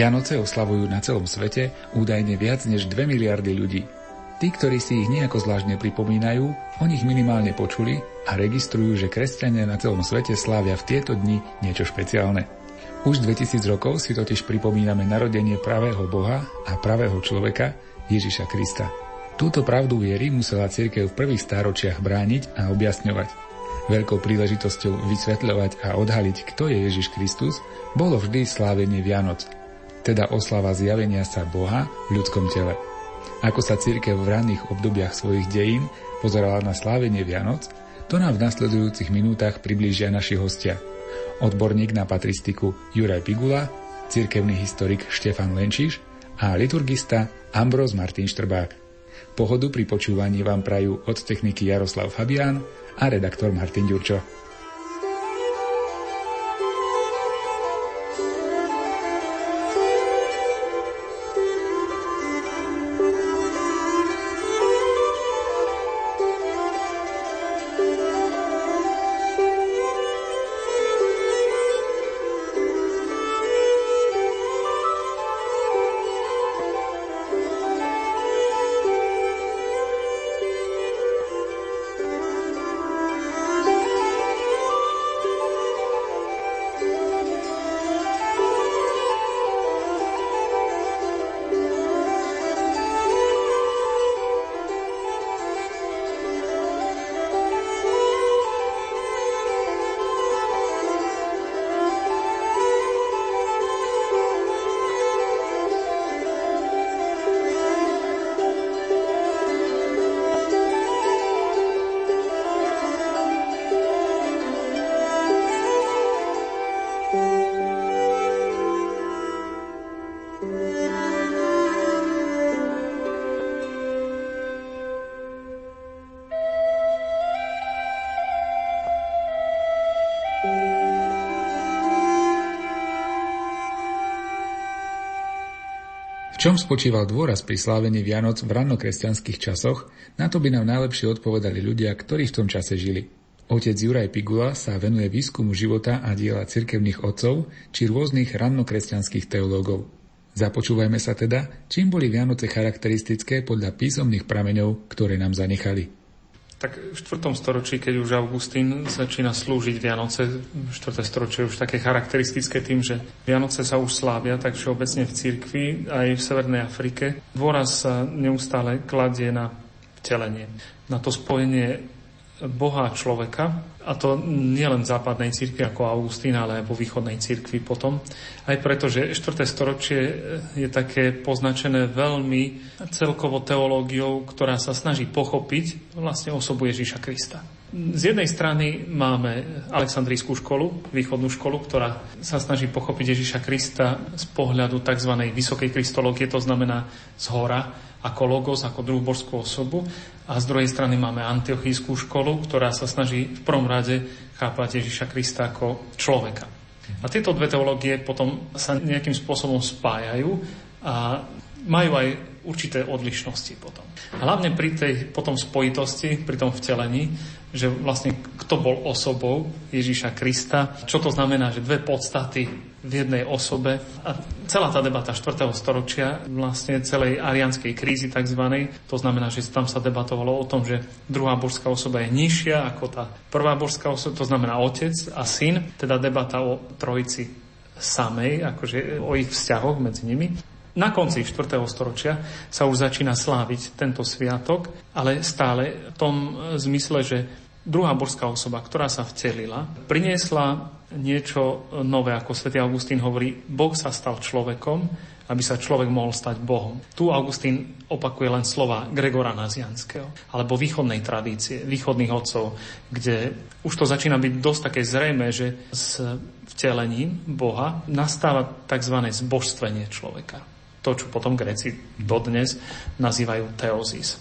Vianoce oslavujú na celom svete údajne viac než 2 miliardy ľudí. Tí, ktorí si ich nejako zvláštne pripomínajú, o nich minimálne počuli a registrujú, že kresťania na celom svete slávia v tieto dni niečo špeciálne. Už 2000 rokov si totiž pripomíname narodenie pravého Boha a pravého človeka Ježiša Krista. Túto pravdu viery musela cirkev v prvých stáročiach brániť a objasňovať. Veľkou príležitosťou vysvetľovať a odhaliť, kto je Ježiš Kristus, bolo vždy slávenie Vianoc, teda oslava zjavenia sa Boha v ľudskom tele. Ako sa církev v ranných obdobiach svojich dejín pozerala na slávenie Vianoc, to nám v nasledujúcich minútach priblížia naši hostia. Odborník na patristiku Juraj Pigula, cirkevný historik Štefan Lenčiš a liturgista Ambros Martin Štrbák. Pohodu pri počúvaní vám prajú od techniky Jaroslav Fabián a redaktor Martin Ďurčo. Čom spočíval dôraz pri slávení Vianoc v rannokresťanských časoch, na to by nám najlepšie odpovedali ľudia, ktorí v tom čase žili. Otec Juraj Pigula sa venuje výskumu života a diela cirkevných otcov či rôznych rannokresťanských teológov. Započúvajme sa teda, čím boli Vianoce charakteristické podľa písomných prameňov, ktoré nám zanechali. Tak v 4. storočí, keď už Augustín začína slúžiť Vianoce, 4. storočie už také charakteristické tým, že Vianoce sa už slávia, tak všeobecne v cirkvi, aj v Severnej Afrike, dôraz sa neustále kladie na vtelenie, na to spojenie Boha človeka, a to nielen v západnej cirkvi ako Augustín, ale aj vo východnej cirkvi potom. Aj preto, že 4. storočie je také poznačené veľmi celkovo teológiou, ktorá sa snaží pochopiť vlastne osobu Ježíša Krista. Z jednej strany máme Aleksandrijskú školu, východnú školu, ktorá sa snaží pochopiť Ježiša Krista z pohľadu tzv. vysokej kristológie, to znamená z hora, ako logos, ako druhú božskú osobu. A z druhej strany máme antiochijskú školu, ktorá sa snaží v prvom rade chápať Ježiša Krista ako človeka. A tieto dve teológie potom sa nejakým spôsobom spájajú a majú aj určité odlišnosti potom. Hlavne pri tej potom spojitosti, pri tom vtelení, že vlastne kto bol osobou Ježíša Krista, čo to znamená, že dve podstaty v jednej osobe. A celá tá debata 4. storočia, vlastne celej arianskej krízy tzv. To znamená, že tam sa debatovalo o tom, že druhá božská osoba je nižšia ako tá prvá božská osoba, to znamená otec a syn, teda debata o trojici samej, akože o ich vzťahoch medzi nimi. Na konci 4. storočia sa už začína sláviť tento sviatok, ale stále v tom zmysle, že druhá božská osoba, ktorá sa vcelila, priniesla niečo nové, ako svätý Augustín hovorí, Boh sa stal človekom, aby sa človek mohol stať Bohom. Tu Augustín opakuje len slova Gregora Nazianského, alebo východnej tradície, východných otcov, kde už to začína byť dosť také zrejme, že s vtelením Boha nastáva tzv. zbožstvenie človeka to, čo potom Gréci dodnes nazývajú teozis.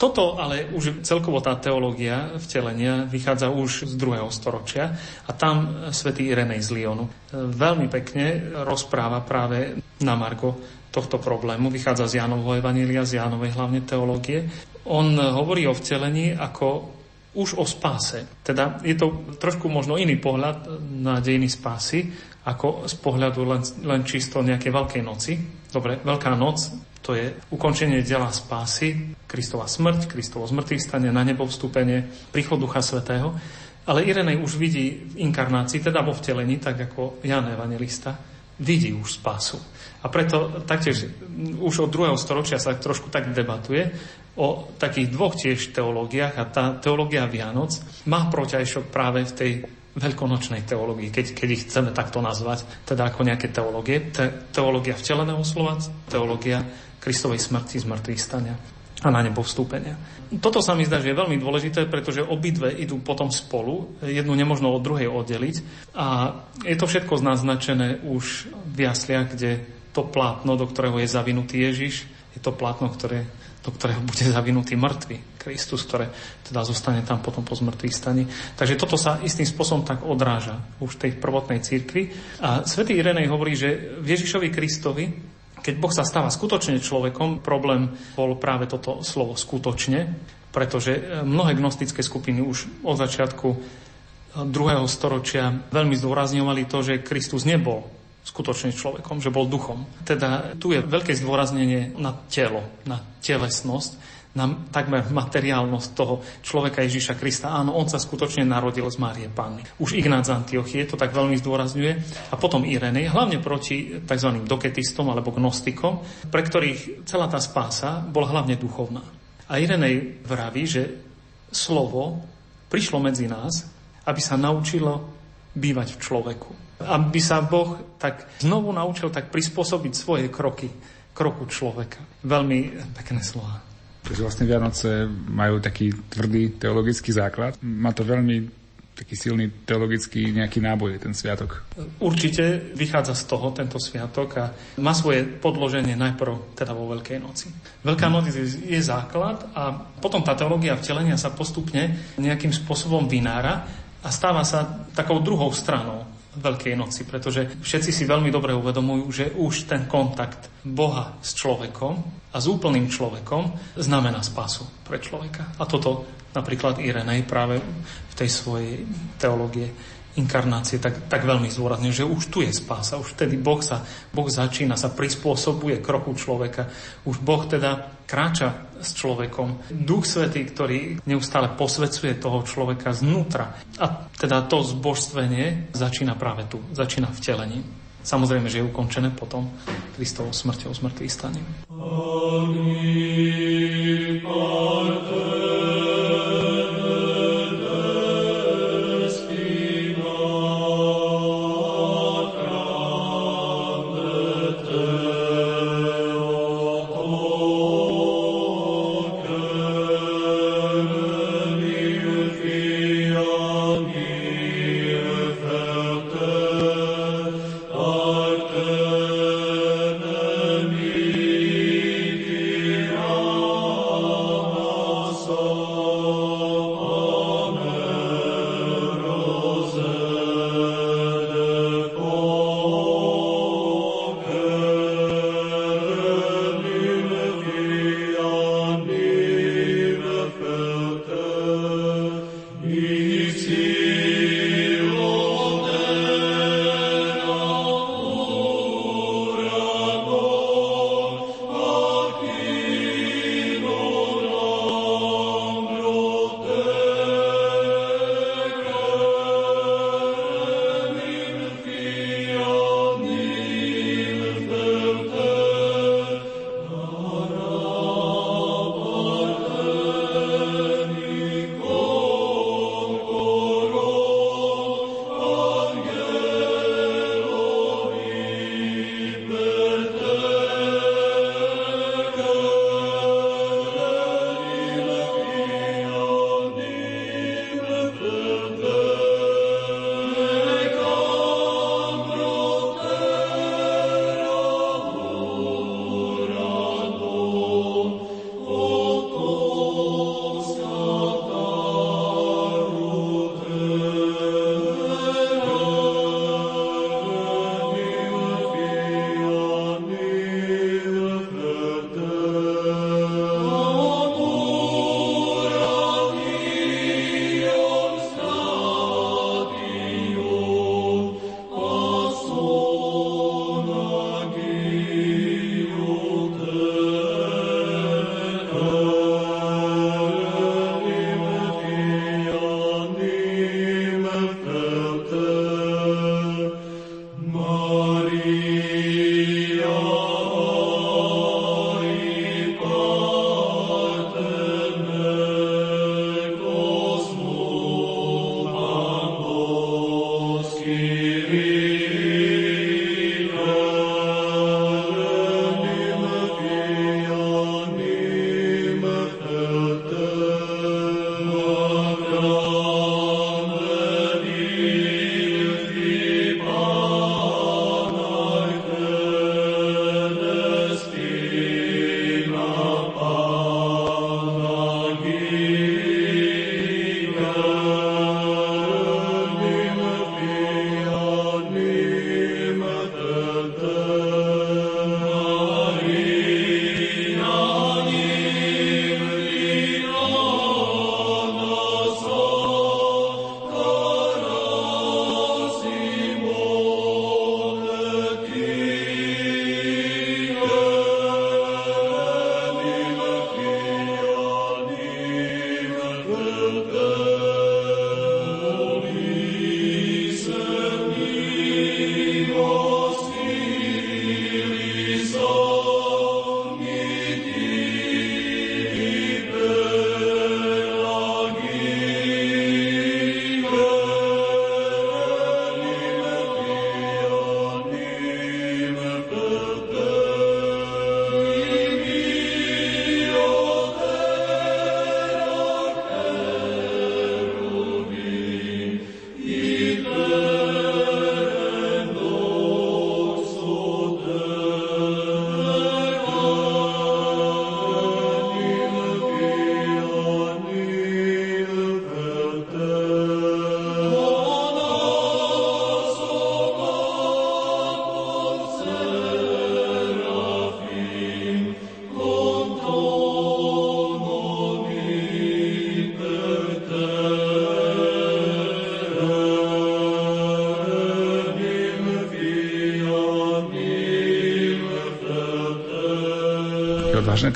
Toto ale už celkovo tá teológia vtelenia vychádza už z druhého storočia a tam svätý Irenej z Lyonu veľmi pekne rozpráva práve na Margo tohto problému. Vychádza z Jánovho Evanília, z Jánovej hlavne teológie. On hovorí o vtelení ako už o spáse. Teda je to trošku možno iný pohľad na dejiny spásy, ako z pohľadu len, len čisto nejakej veľkej noci. Dobre, Veľká noc to je ukončenie dela spásy, Kristova smrť, Kristovo zmrtvých na nebo vstúpenie, príchod Ducha Svetého. Ale Irenej už vidí v inkarnácii, teda vo vtelení, tak ako Jan Evangelista, vidí už spásu. A preto taktiež už od druhého storočia sa trošku tak debatuje o takých dvoch tiež teológiách a tá teológia Vianoc má protiajšok práve v tej veľkonočnej teológii, keď, keď ich chceme takto nazvať, teda ako nejaké teológie. Te, teológia vteleného slova, teológia Kristovej smrti, zmrtvých stania a na nebo vstúpenia. Toto sa mi zdá, že je veľmi dôležité, pretože obidve idú potom spolu, jednu nemožno od druhej oddeliť a je to všetko naznačené už v jasliach, kde to plátno, do ktorého je zavinutý Ježiš, je to plátno, ktoré do ktorého bude zavinutý mŕtvy Kristus, ktoré teda zostane tam potom po zmrtvých staní. Takže toto sa istým spôsobom tak odráža už v tej prvotnej cirkvi. A svätý Irenej hovorí, že v Ježišovi Kristovi, keď Boh sa stáva skutočne človekom, problém bol práve toto slovo skutočne, pretože mnohé gnostické skupiny už od začiatku druhého storočia veľmi zdôrazňovali to, že Kristus nebol skutočne človekom, že bol duchom. Teda tu je veľké zdôraznenie na telo, na telesnosť, na takmer materiálnosť toho človeka Ježiša Krista. Áno, on sa skutočne narodil z Márie Panny. Už Ignác z Antiochie to tak veľmi zdôrazňuje. A potom Irenej, hlavne proti tzv. doketistom alebo gnostikom, pre ktorých celá tá spása bola hlavne duchovná. A Irenej vraví, že slovo prišlo medzi nás, aby sa naučilo bývať v človeku aby sa Boh tak znovu naučil tak prispôsobiť svoje kroky kroku človeka. Veľmi pekné slova. Takže vlastne Vianoce majú taký tvrdý teologický základ. Má to veľmi taký silný teologický nejaký náboj, ten sviatok. Určite vychádza z toho tento sviatok a má svoje podloženie najprv teda vo Veľkej noci. Veľká hmm. noc je základ a potom tá teológia vtelenia sa postupne nejakým spôsobom vynára a stáva sa takou druhou stranou Veľkej noci, pretože všetci si veľmi dobre uvedomujú, že už ten kontakt Boha s človekom a s úplným človekom znamená spásu pre človeka. A toto napríklad Irenej práve v tej svojej teológie inkarnácie tak, tak veľmi zdôrazne, že už tu je spása, už vtedy Boh sa, Boh začína, sa prispôsobuje kroku človeka. Už Boh teda kráča s človekom. Duch Svetý, ktorý neustále posvecuje toho človeka znútra. A teda to zbožstvenie začína práve tu, začína vtelením. Samozrejme, že je ukončené potom Kristovou smrťou, smrtvých staním. Môžeme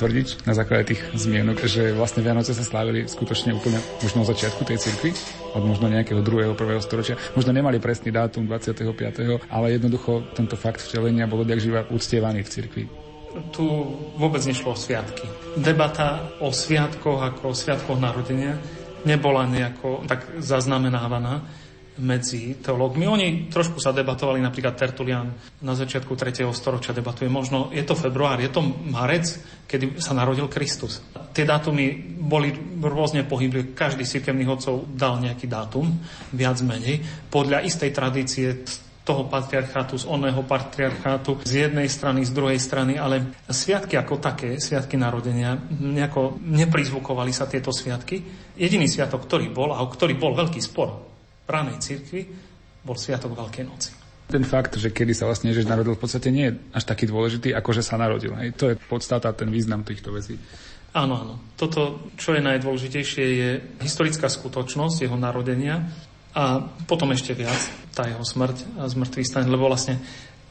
tvrdiť na základe tých zmienok, že vlastne Vianoce sa slávili skutočne úplne už na začiatku tej cirkvi, od možno nejakého druhého, prvého storočia. Možno nemali presný dátum 25., ale jednoducho tento fakt vtelenia bol odjak živa uctievaný v cirkvi tu vôbec nešlo o sviatky. Debata o sviatkoch ako o sviatkoch narodenia nebola nejako tak zaznamenávaná medzi teológmi. Oni trošku sa debatovali, napríklad Tertulian na začiatku 3. storočia debatuje, možno je to február, je to marec, kedy sa narodil Kristus. Tie dátumy boli rôzne pohyblivé, každý cirkevný hodcov dal nejaký dátum, viac menej, podľa istej tradície toho patriarchátu, z oného patriarchátu, z jednej strany, z druhej strany, ale sviatky ako také, sviatky narodenia, nejako neprizvukovali sa tieto sviatky. Jediný sviatok, ktorý bol, a o ktorý bol veľký spor ranej cirkvi bol Sviatok Veľkej noci. Ten fakt, že kedy sa vlastne Ježiš narodil, v podstate nie je až taký dôležitý, ako že sa narodil. Hej. To je podstata, ten význam týchto vecí. Áno, áno. Toto, čo je najdôležitejšie, je historická skutočnosť jeho narodenia a potom ešte viac tá jeho smrť a zmrtvý staň, lebo vlastne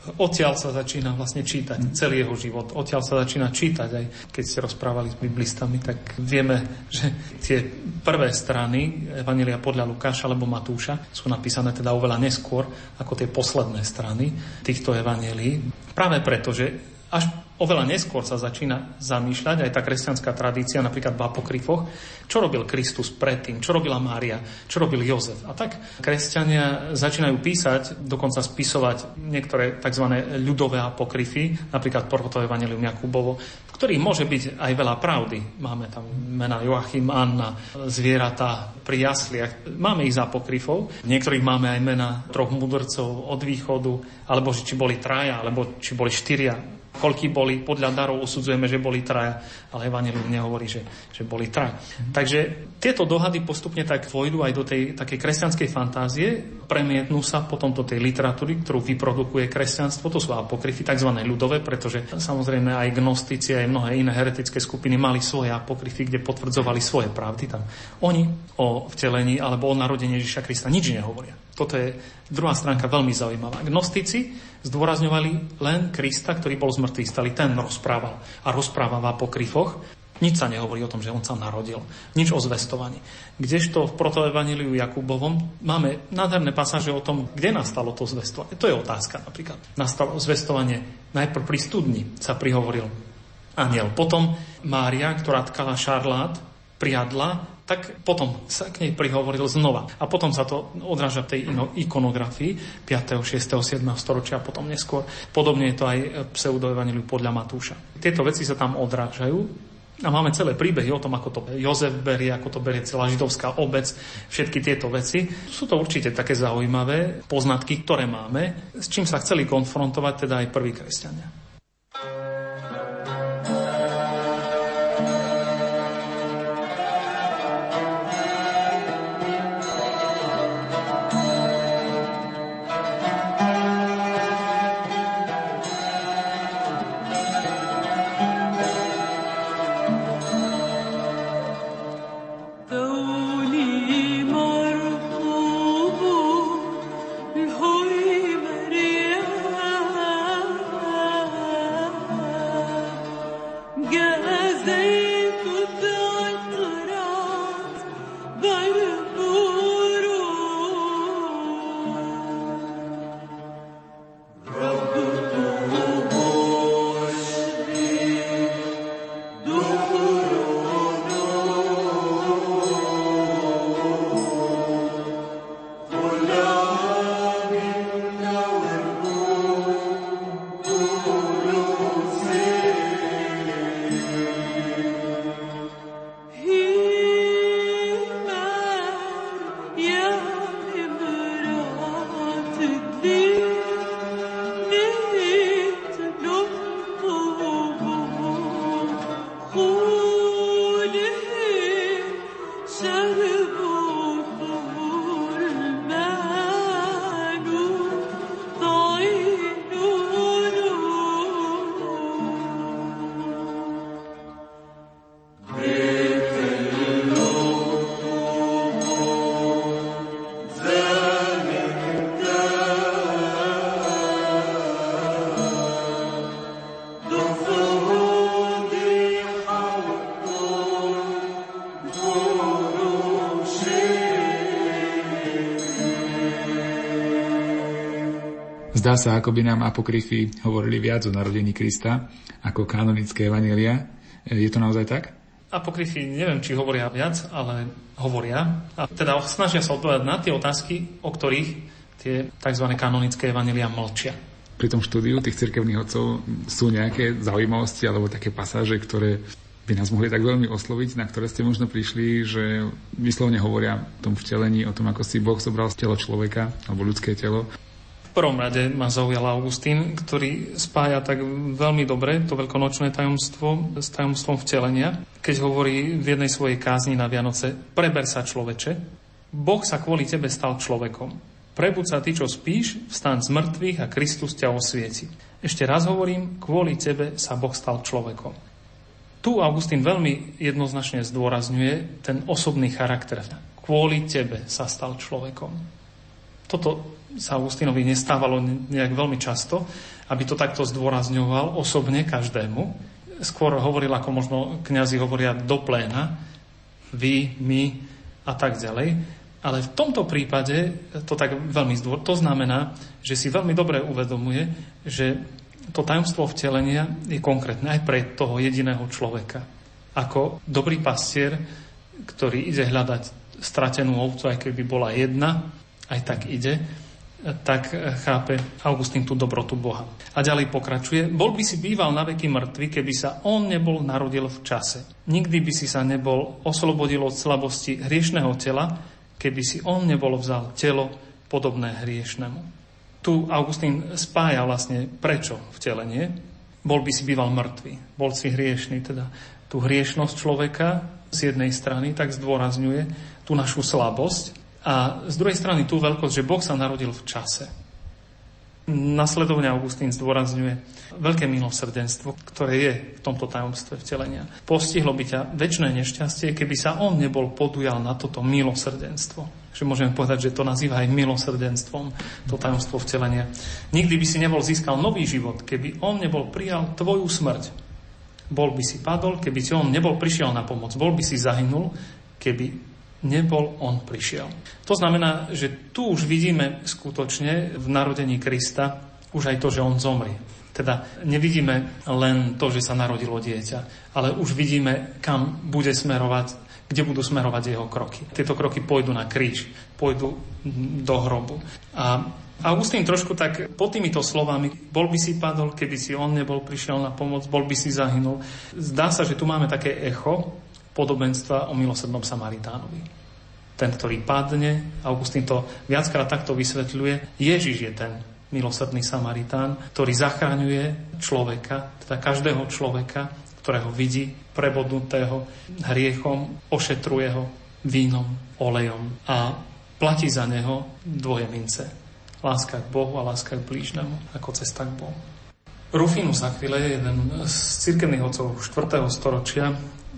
Odtiaľ sa začína vlastne čítať celý jeho život. Odtiaľ sa začína čítať, aj keď ste rozprávali s biblistami, tak vieme, že tie prvé strany Evangelia podľa Lukáša alebo Matúša sú napísané teda oveľa neskôr ako tie posledné strany týchto evangelí. Práve preto, že až oveľa neskôr sa začína zamýšľať aj tá kresťanská tradícia, napríklad v apokryfoch, čo robil Kristus predtým, čo robila Mária, čo robil Jozef. A tak kresťania začínajú písať, dokonca spisovať niektoré tzv. ľudové apokryfy, napríklad prvoto Evangelium Jakubovo, v ktorých môže byť aj veľa pravdy. Máme tam mena Joachim, Anna, zvieratá pri jasliach. Máme ich z apokryfov. V niektorých máme aj mena troch mudrcov od východu, alebo či boli traja, alebo či boli štyria koľky boli, podľa darov usudzujeme, že boli traja, ale Evangelium nehovorí, že, že boli traja. Takže tieto dohady postupne tak vojdu aj do tej takej kresťanskej fantázie, premietnú sa potom do tej literatúry, ktorú vyprodukuje kresťanstvo, to sú apokryfy, tzv. ľudové, pretože samozrejme aj gnostici, aj mnohé iné heretické skupiny mali svoje apokryfy, kde potvrdzovali svoje pravdy. Tam oni o vtelení alebo o narodení Ježiša Krista nič nehovoria. Toto je druhá stránka veľmi zaujímavá. Gnostici zdôrazňovali len Krista, ktorý bol zmrtvý stali. Ten rozprával a rozpráva v apokryfoch. Nič sa nehovorí o tom, že on sa narodil. Nič o zvestovaní. Kdežto v protoevaníliu Jakubovom máme nádherné pasáže o tom, kde nastalo to zvestovanie. To je otázka napríklad. Nastalo zvestovanie najprv pri studni sa prihovoril aniel. Potom Mária, ktorá tkala šarlát, priadla tak potom sa k nej prihovoril znova. A potom sa to odráža v tej ikonografii 5., 6., 7. storočia a potom neskôr. Podobne je to aj pseudoevangeliu podľa Matúša. Tieto veci sa tam odrážajú a máme celé príbehy o tom, ako to Jozef berie, ako to berie celá židovská obec, všetky tieto veci. Sú to určite také zaujímavé poznatky, ktoré máme, s čím sa chceli konfrontovať teda aj prví kresťania. Zdá sa, ako by nám apokryfy hovorili viac o narodení Krista ako kanonické evanelia. Je to naozaj tak? Apokryfy neviem, či hovoria viac, ale hovoria. A teda snažia sa odpovedať na tie otázky, o ktorých tie tzv. kanonické evanelia mlčia. Pri tom štúdiu tých cirkevných otcov sú nejaké zaujímavosti alebo také pasáže, ktoré by nás mohli tak veľmi osloviť, na ktoré ste možno prišli, že vyslovne hovoria o tom vtelení, o tom, ako si Boh zobral z telo človeka alebo ľudské telo. Prvom rade ma zaujal Augustín, ktorý spája tak veľmi dobre to veľkonočné tajomstvo s tajomstvom vtelenia, keď hovorí v jednej svojej kázni na Vianoce Preber sa človeče, Boh sa kvôli tebe stal človekom. Prebud sa ty, čo spíš, vstan z mŕtvych a Kristus ťa osvieti. Ešte raz hovorím, kvôli tebe sa Boh stal človekom. Tu Augustín veľmi jednoznačne zdôrazňuje ten osobný charakter. Kvôli tebe sa stal človekom. Toto sa Augustínovi nestávalo nejak veľmi často, aby to takto zdôrazňoval osobne každému. Skôr hovoril, ako možno kňazi hovoria do pléna, vy, my a tak ďalej. Ale v tomto prípade to tak veľmi zdôr, to znamená, že si veľmi dobre uvedomuje, že to tajomstvo vtelenia je konkrétne aj pre toho jediného človeka. Ako dobrý pastier, ktorý ide hľadať stratenú ovcu, aj keby bola jedna, aj tak ide, tak chápe Augustín tú dobrotu Boha. A ďalej pokračuje, bol by si býval na veky mŕtvy, keby sa on nebol narodil v čase. Nikdy by si sa nebol oslobodil od slabosti hriešného tela, keby si on nebol vzal telo podobné hriešnemu. Tu Augustín spája vlastne prečo vtelenie. Bol by si býval mŕtvy, bol si hriešný, teda tú hriešnosť človeka z jednej strany tak zdôrazňuje tú našu slabosť a z druhej strany tú veľkosť, že Boh sa narodil v čase. Nasledovne Augustín zdôrazňuje veľké milosrdenstvo, ktoré je v tomto tajomstve vtelenia. Postihlo by ťa väčšie nešťastie, keby sa on nebol podujal na toto milosrdenstvo. Že môžeme povedať, že to nazýva aj milosrdenstvom, to tajomstvo vtelenia. Nikdy by si nebol získal nový život, keby on nebol prijal tvoju smrť. Bol by si padol, keby si on nebol prišiel na pomoc. Bol by si zahynul, keby nebol on prišiel. To znamená, že tu už vidíme skutočne v narodení Krista už aj to, že on zomrie. Teda nevidíme len to, že sa narodilo dieťa, ale už vidíme, kam bude smerovať, kde budú smerovať jeho kroky. Tieto kroky pôjdu na kríž, pôjdu do hrobu. A Augustín trošku tak pod týmito slovami, bol by si padol, keby si on nebol prišiel na pomoc, bol by si zahynul. Zdá sa, že tu máme také echo podobenstva o milosrdnom Samaritánovi. Ten, ktorý padne, Augustín to viackrát takto vysvetľuje, Ježiš je ten milosrdný Samaritán, ktorý zachraňuje človeka, teda každého človeka, ktorého vidí prebodnutého hriechom, ošetruje ho vínom, olejom a platí za neho dvoje mince. Láska k Bohu a láska k blížnemu, ako cesta k Bohu. Rufinus Aquile, jeden z cirkevných otcov 4. storočia,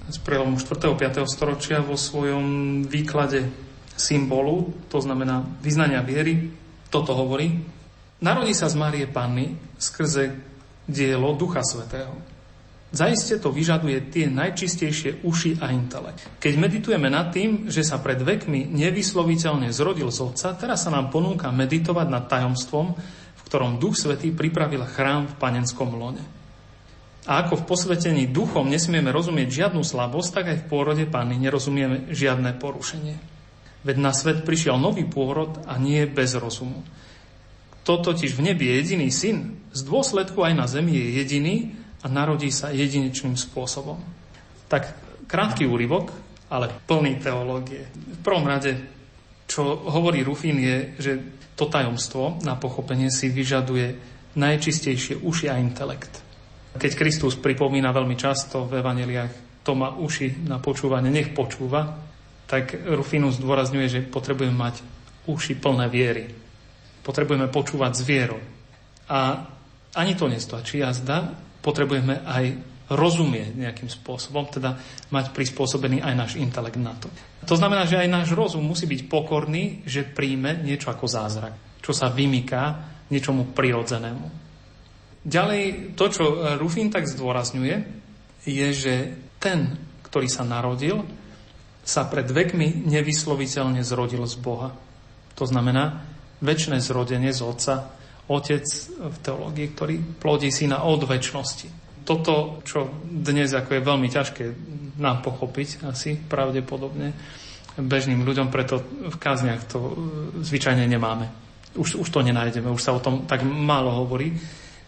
z prelomu 4. a 5. storočia vo svojom výklade symbolu, to znamená vyznania viery, toto hovorí. Narodí sa z Márie Panny skrze dielo Ducha Svetého. Zaiste to vyžaduje tie najčistejšie uši a intelekt. Keď meditujeme nad tým, že sa pred vekmi nevysloviteľne zrodil z Otca, teraz sa nám ponúka meditovať nad tajomstvom, v ktorom Duch Svetý pripravil chrám v panenskom lone. A ako v posvetení duchom nesmieme rozumieť žiadnu slabosť, tak aj v pôrode Panny nerozumieme žiadne porušenie. Veď na svet prišiel nový pôrod a nie bez rozumu. To totiž v nebi je jediný syn, z dôsledku aj na zemi je jediný a narodí sa jedinečným spôsobom. Tak krátky úryvok, ale plný teológie. V prvom rade, čo hovorí Rufín, je, že to tajomstvo na pochopenie si vyžaduje najčistejšie uši a intelekt. Keď Kristus pripomína veľmi často v evaneliách, to má uši na počúvanie, nech počúva, tak Rufinus zdôrazňuje, že potrebujeme mať uši plné viery. Potrebujeme počúvať s vierou. A ani to nestačí, jazda, potrebujeme aj rozumieť nejakým spôsobom, teda mať prispôsobený aj náš intelekt na to. To znamená, že aj náš rozum musí byť pokorný, že príjme niečo ako zázrak, čo sa vymyká niečomu prirodzenému. Ďalej, to, čo Rufin tak zdôrazňuje, je, že ten, ktorý sa narodil, sa pred vekmi nevysloviteľne zrodil z Boha. To znamená, väčšie zrodenie z Otca otec v teológii, ktorý plodí syna od väčšnosti. Toto, čo dnes ako je veľmi ťažké nám pochopiť asi pravdepodobne bežným ľuďom, preto v kázniach to e, zvyčajne nemáme. Už, už to nenájdeme, už sa o tom tak málo hovorí,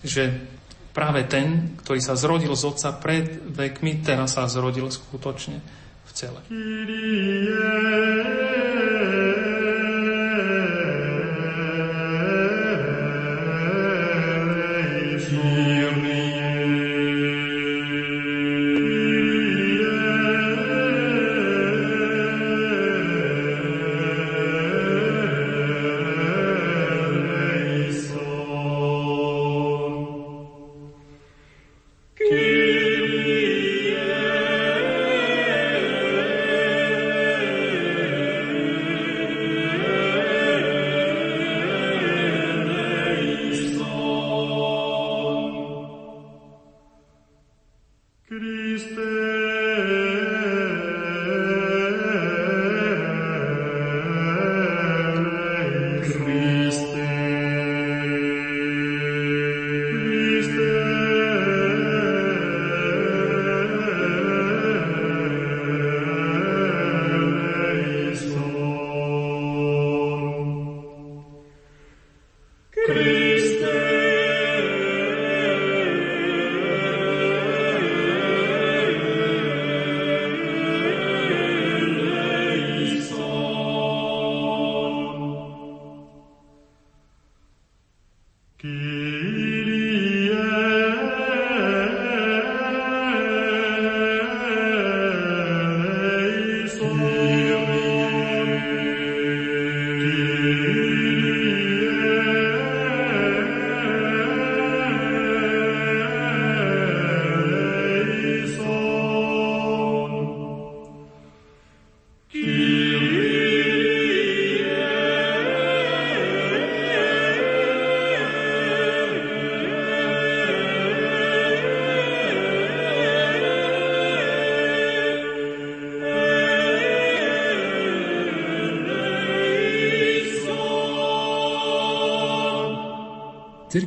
že práve ten, ktorý sa zrodil z otca pred vekmi, teraz sa zrodil skutočne v Christ.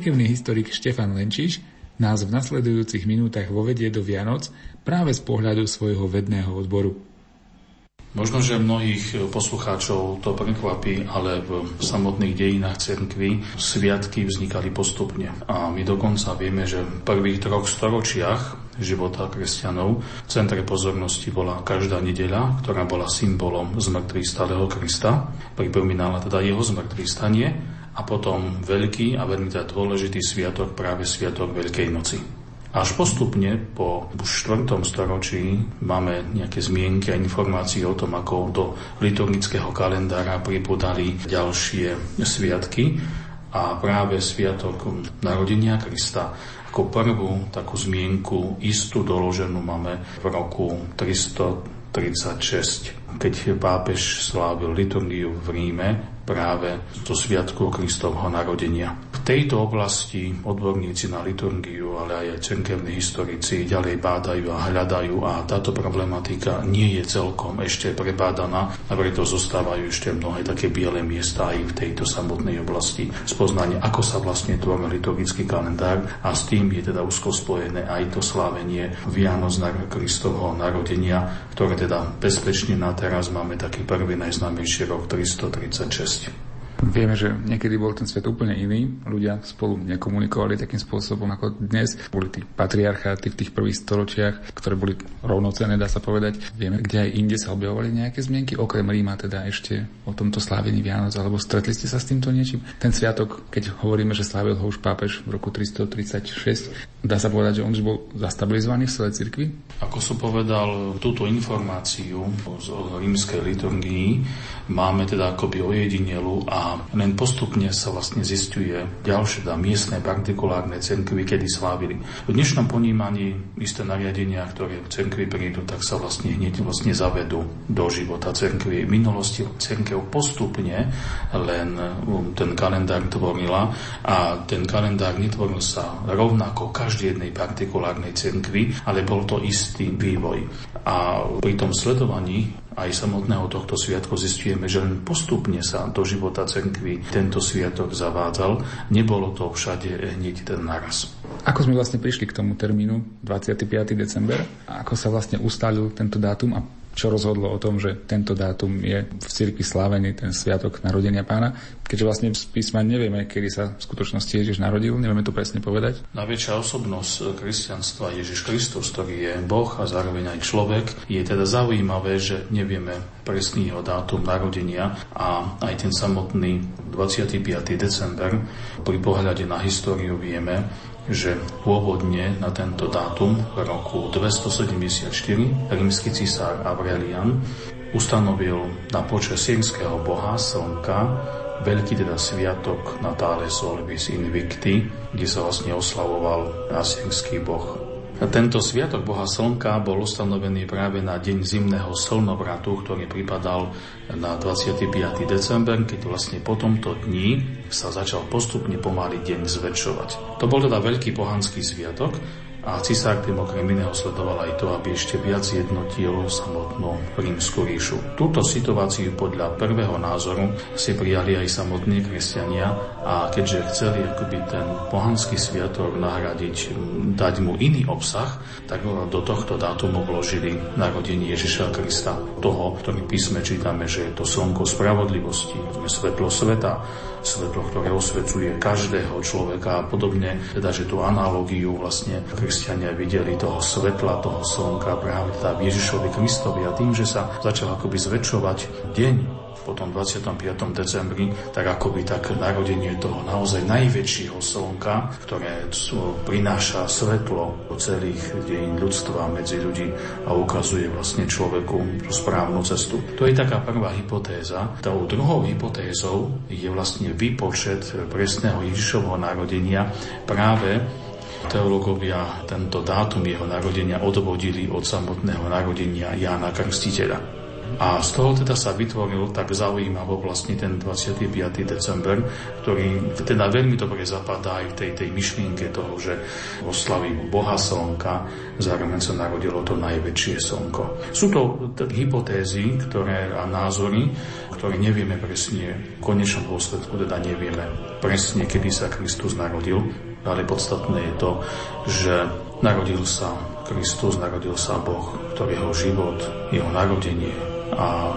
Cirkevný historik Štefan Lenčiš nás v nasledujúcich minútach vovedie do Vianoc práve z pohľadu svojho vedného odboru. Možno, že mnohých poslucháčov to prekvapí, ale v samotných dejinách cerkvy sviatky vznikali postupne. A my dokonca vieme, že v prvých troch storočiach života kresťanov v centre pozornosti bola každá nedeľa, ktorá bola symbolom zmrtvých stáleho Krista. Pripomínala teda jeho zmrtvý stanie a potom veľký a veľmi teda dôležitý sviatok, práve sviatok Veľkej noci. Až postupne po už 4. storočí máme nejaké zmienky a informácie o tom, ako do liturgického kalendára pripodali ďalšie sviatky a práve sviatok narodenia Krista ako prvú takú zmienku istú doloženú máme v roku 336, keď pápež slávil liturgiu v Ríme práve do Sviatku Kristovho narodenia. V tejto oblasti odborníci na liturgiu, ale aj cerkevní historici ďalej bádajú a hľadajú a táto problematika nie je celkom ešte prebádaná a preto zostávajú ešte mnohé také biele miesta aj v tejto samotnej oblasti spoznania, ako sa vlastne tvorí liturgický kalendár a s tým je teda úzko spojené aj to slávenie Vianoc na Kristovho narodenia, ktoré teda bezpečne na teraz máme taký prvý najznámejší rok 336. Christ. Vieme, že niekedy bol ten svet úplne iný. Ľudia spolu nekomunikovali takým spôsobom ako dnes. Boli tí patriarcháty v tých prvých storočiach, ktoré boli rovnocené, dá sa povedať. Vieme, kde aj inde sa objavovali nejaké zmienky, okrem Ríma teda ešte o tomto slávení Vianoc, alebo stretli ste sa s týmto niečím? Ten sviatok, keď hovoríme, že slávil ho už pápež v roku 336, dá sa povedať, že on už bol zastabilizovaný v celej cirkvi? Ako som povedal, túto informáciu z rímskej liturgii máme teda akoby ojedinelu a len postupne sa vlastne zistuje ďalšie dá miestne partikulárne cerkvy, kedy slávili. V dnešnom ponímaní isté nariadenia, ktoré v cerkvi prídu, tak sa vlastne hneď vlastne zavedú do života cerkvy. V minulosti cerkev postupne len um, ten kalendár tvorila a ten kalendár netvoril sa rovnako každej jednej partikulárnej cirkvi, ale bol to istý vývoj. A pri tom sledovaní aj samotného tohto sviatku zistujeme, že len postupne sa do života cirkvi tento sviatok zavádzal. Nebolo to všade hneď ten naraz. Ako sme vlastne prišli k tomu termínu 25. december? Ako sa vlastne ustalil tento dátum a čo rozhodlo o tom, že tento dátum je v cirkvi slávený, ten sviatok narodenia pána, keďže vlastne z písma nevieme, kedy sa v skutočnosti Ježiš narodil, nevieme to presne povedať. Najväčšia osobnosť kresťanstva Ježiš Kristus, ktorý je Boh a zároveň aj človek, je teda zaujímavé, že nevieme presný jeho dátum narodenia a aj ten samotný 25. december pri pohľade na históriu vieme, že pôvodne na tento dátum v roku 274 rímsky cisár Aurelian ustanovil na počas sírskeho boha Slnka veľký teda sviatok Natale Solvis Invicti, kde sa vlastne oslavoval asýrsky boh tento sviatok Boha Slnka bol ustanovený práve na deň zimného slnovratu, ktorý pripadal na 25. december, keď vlastne po tomto dni sa začal postupne pomaly deň zväčšovať. To bol teda veľký pohanský sviatok, a cisár tým okrem iného sledoval aj to, aby ešte viac jednotil samotnú rímsku ríšu. Túto situáciu podľa prvého názoru si prijali aj samotní kresťania a keďže chceli akoby ten pohanský sviatok nahradiť, dať mu iný obsah, tak do tohto dátumu vložili narodenie Ježiša Krista, toho, ktorý písme čítame, že je to slnko spravodlivosti, svetlo sveta, svetlo, ktoré osvecuje každého človeka a podobne, teda že tú analógiu vlastne kresťania videli toho svetla, toho slnka práve teda Ježišovi Kristovi a tým, že sa začal akoby zväčšovať deň po tom 25. decembri, tak akoby tak narodenie toho naozaj najväčšieho slnka, ktoré prináša svetlo do celých dejín ľudstva medzi ľudí a ukazuje vlastne človeku tú správnu cestu. To je taká prvá hypotéza. Tou druhou hypotézou je vlastne výpočet presného Ježišovho narodenia práve teológovia tento dátum jeho narodenia odvodili od samotného narodenia Jána Krstiteľa. A z toho teda sa vytvoril tak zaujímavo vlastne ten 25. december, ktorý teda veľmi dobre zapadá aj v tej, tej myšlienke toho, že oslavím Boha Slnka, zároveň sa narodilo to najväčšie Slnko. Sú to hypotézy ktoré, a názory, ktoré nevieme presne, v konečnom dôsledku teda nevieme presne, kedy sa Kristus narodil, ale podstatné je to, že narodil sa Kristus, narodil sa Boh, ktorého život, jeho narodenie, a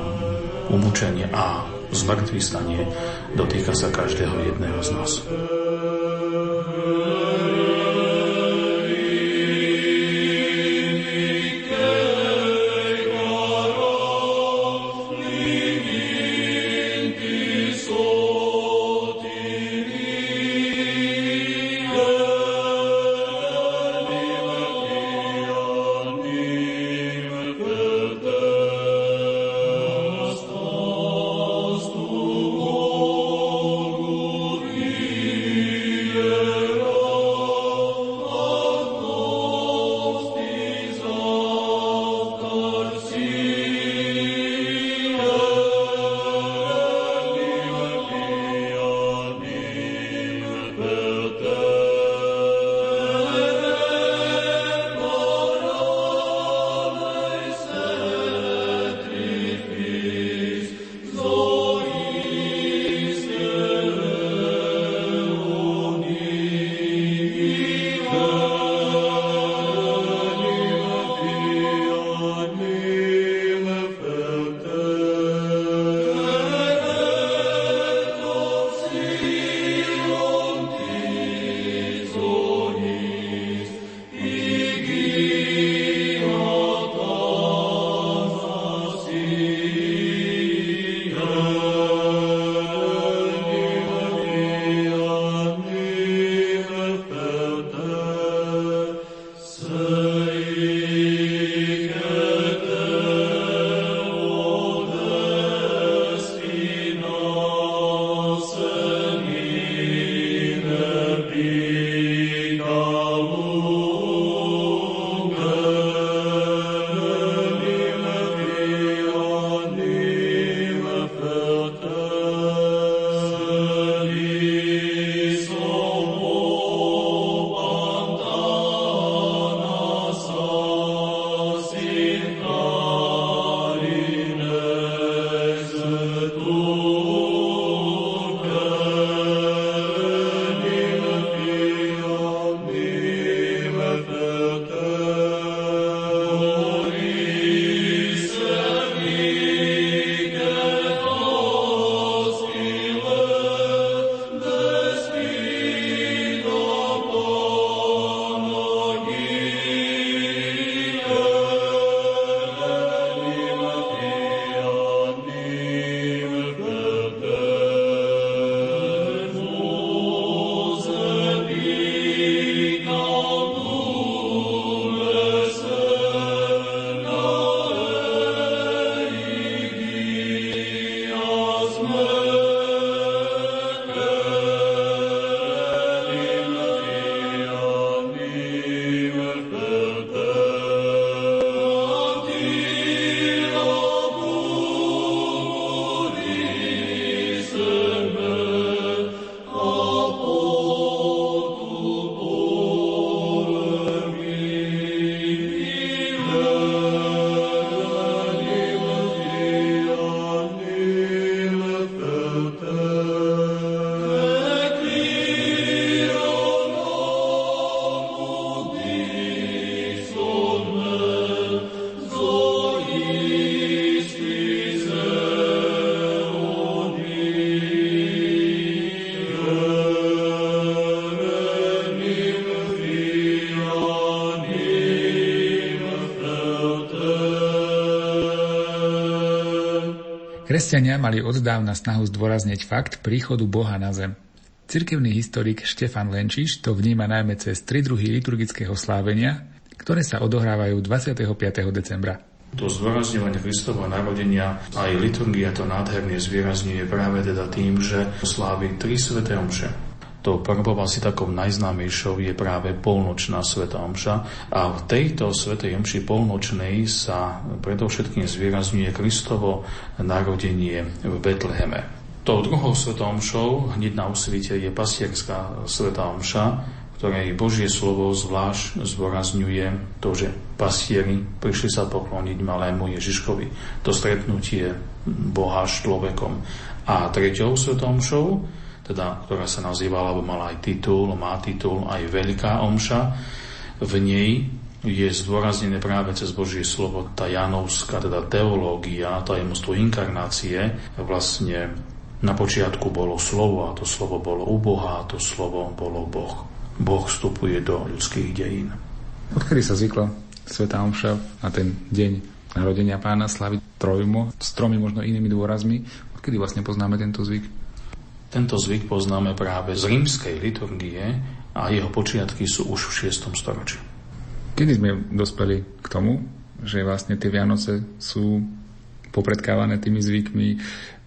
umúčenie a zmrtvý stanie dotýka sa každého jedného z nás. Kresťania mali oddávna snahu zdôrazniť fakt príchodu Boha na zem. Cirkevný historik Štefan Lenčiš to vníma najmä cez tri druhy liturgického slávenia, ktoré sa odohrávajú 25. decembra. To zdôrazňovanie Kristovho narodenia aj liturgia to nádherne zvýrazňuje práve teda tým, že slávi tri sveté omše to prvou asi takou najznámejšou je práve polnočná sveta omša a v tejto svetej omši polnočnej sa predovšetkým zvýrazňuje Kristovo narodenie v Betleheme. Tou druhou svetou omšou hneď na usvite je pastierská sveta omša, ktorej Božie slovo zvlášť zdôrazňuje to, že pastieri prišli sa pokloniť malému Ježiškovi. To stretnutie Boha s človekom. A treťou svetou omšou teda, ktorá sa nazývala, alebo mala aj titul, má titul aj Veľká omša. V nej je zdôraznené práve cez Božie slovo tá Janovská, teda teológia, tajemstvo inkarnácie. Vlastne na počiatku bolo slovo a to slovo bolo u Boha a to slovo bolo Boh. Boh vstupuje do ľudských dejín. Odkedy sa zvykla Sveta Omša na ten deň narodenia pána slaviť trojmo, s tromi možno inými dôrazmi? Odkedy vlastne poznáme tento zvyk? Tento zvyk poznáme práve z rímskej liturgie a jeho počiatky sú už v 6. storočí. Kedy sme dospeli k tomu, že vlastne tie Vianoce sú popredkávané tými zvykmi,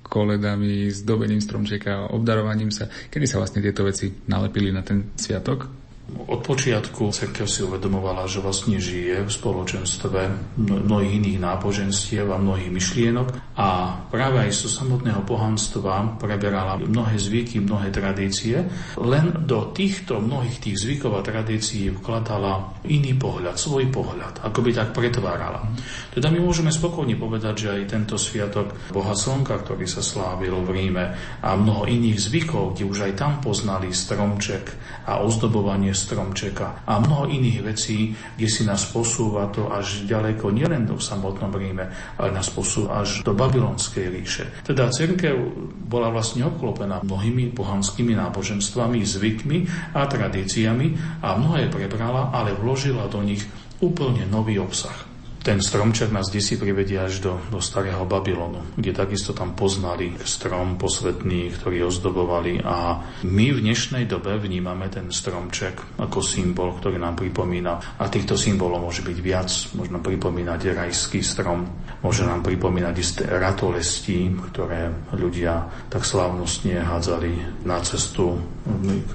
koledami, zdobením stromčeka, obdarovaním sa. Kedy sa vlastne tieto veci nalepili na ten sviatok? Od počiatku cerkev si uvedomovala, že vlastne žije v spoločenstve mnohých iných náboženstiev a mnohých myšlienok a práve aj zo samotného pohanstva preberala mnohé zvyky, mnohé tradície, len do týchto mnohých tých zvykov a tradícií vkladala iný pohľad, svoj pohľad, ako by tak pretvárala. Teda my môžeme spokojne povedať, že aj tento sviatok Boha Slnka, ktorý sa slávil v Ríme a mnoho iných zvykov, kde už aj tam poznali stromček a ozdobovanie stromčeka a mnoho iných vecí, kde si nás posúva to až ďaleko, nielen do samotnom Ríme, ale nás posúva až do Babylonskej ríše. Teda cirkev bola vlastne obklopená mnohými pohanskými náboženstvami, zvykmi a tradíciami a mnohé prebrala, ale vložila do nich úplne nový obsah ten stromček nás desi privedia až do, do starého Babylonu, kde takisto tam poznali strom posvetný, ktorý ozdobovali a my v dnešnej dobe vnímame ten stromček ako symbol, ktorý nám pripomína a týchto symbolov môže byť viac, možno pripomínať rajský strom, môže nám pripomínať isté ratolesti, ktoré ľudia tak slávnostne hádzali na cestu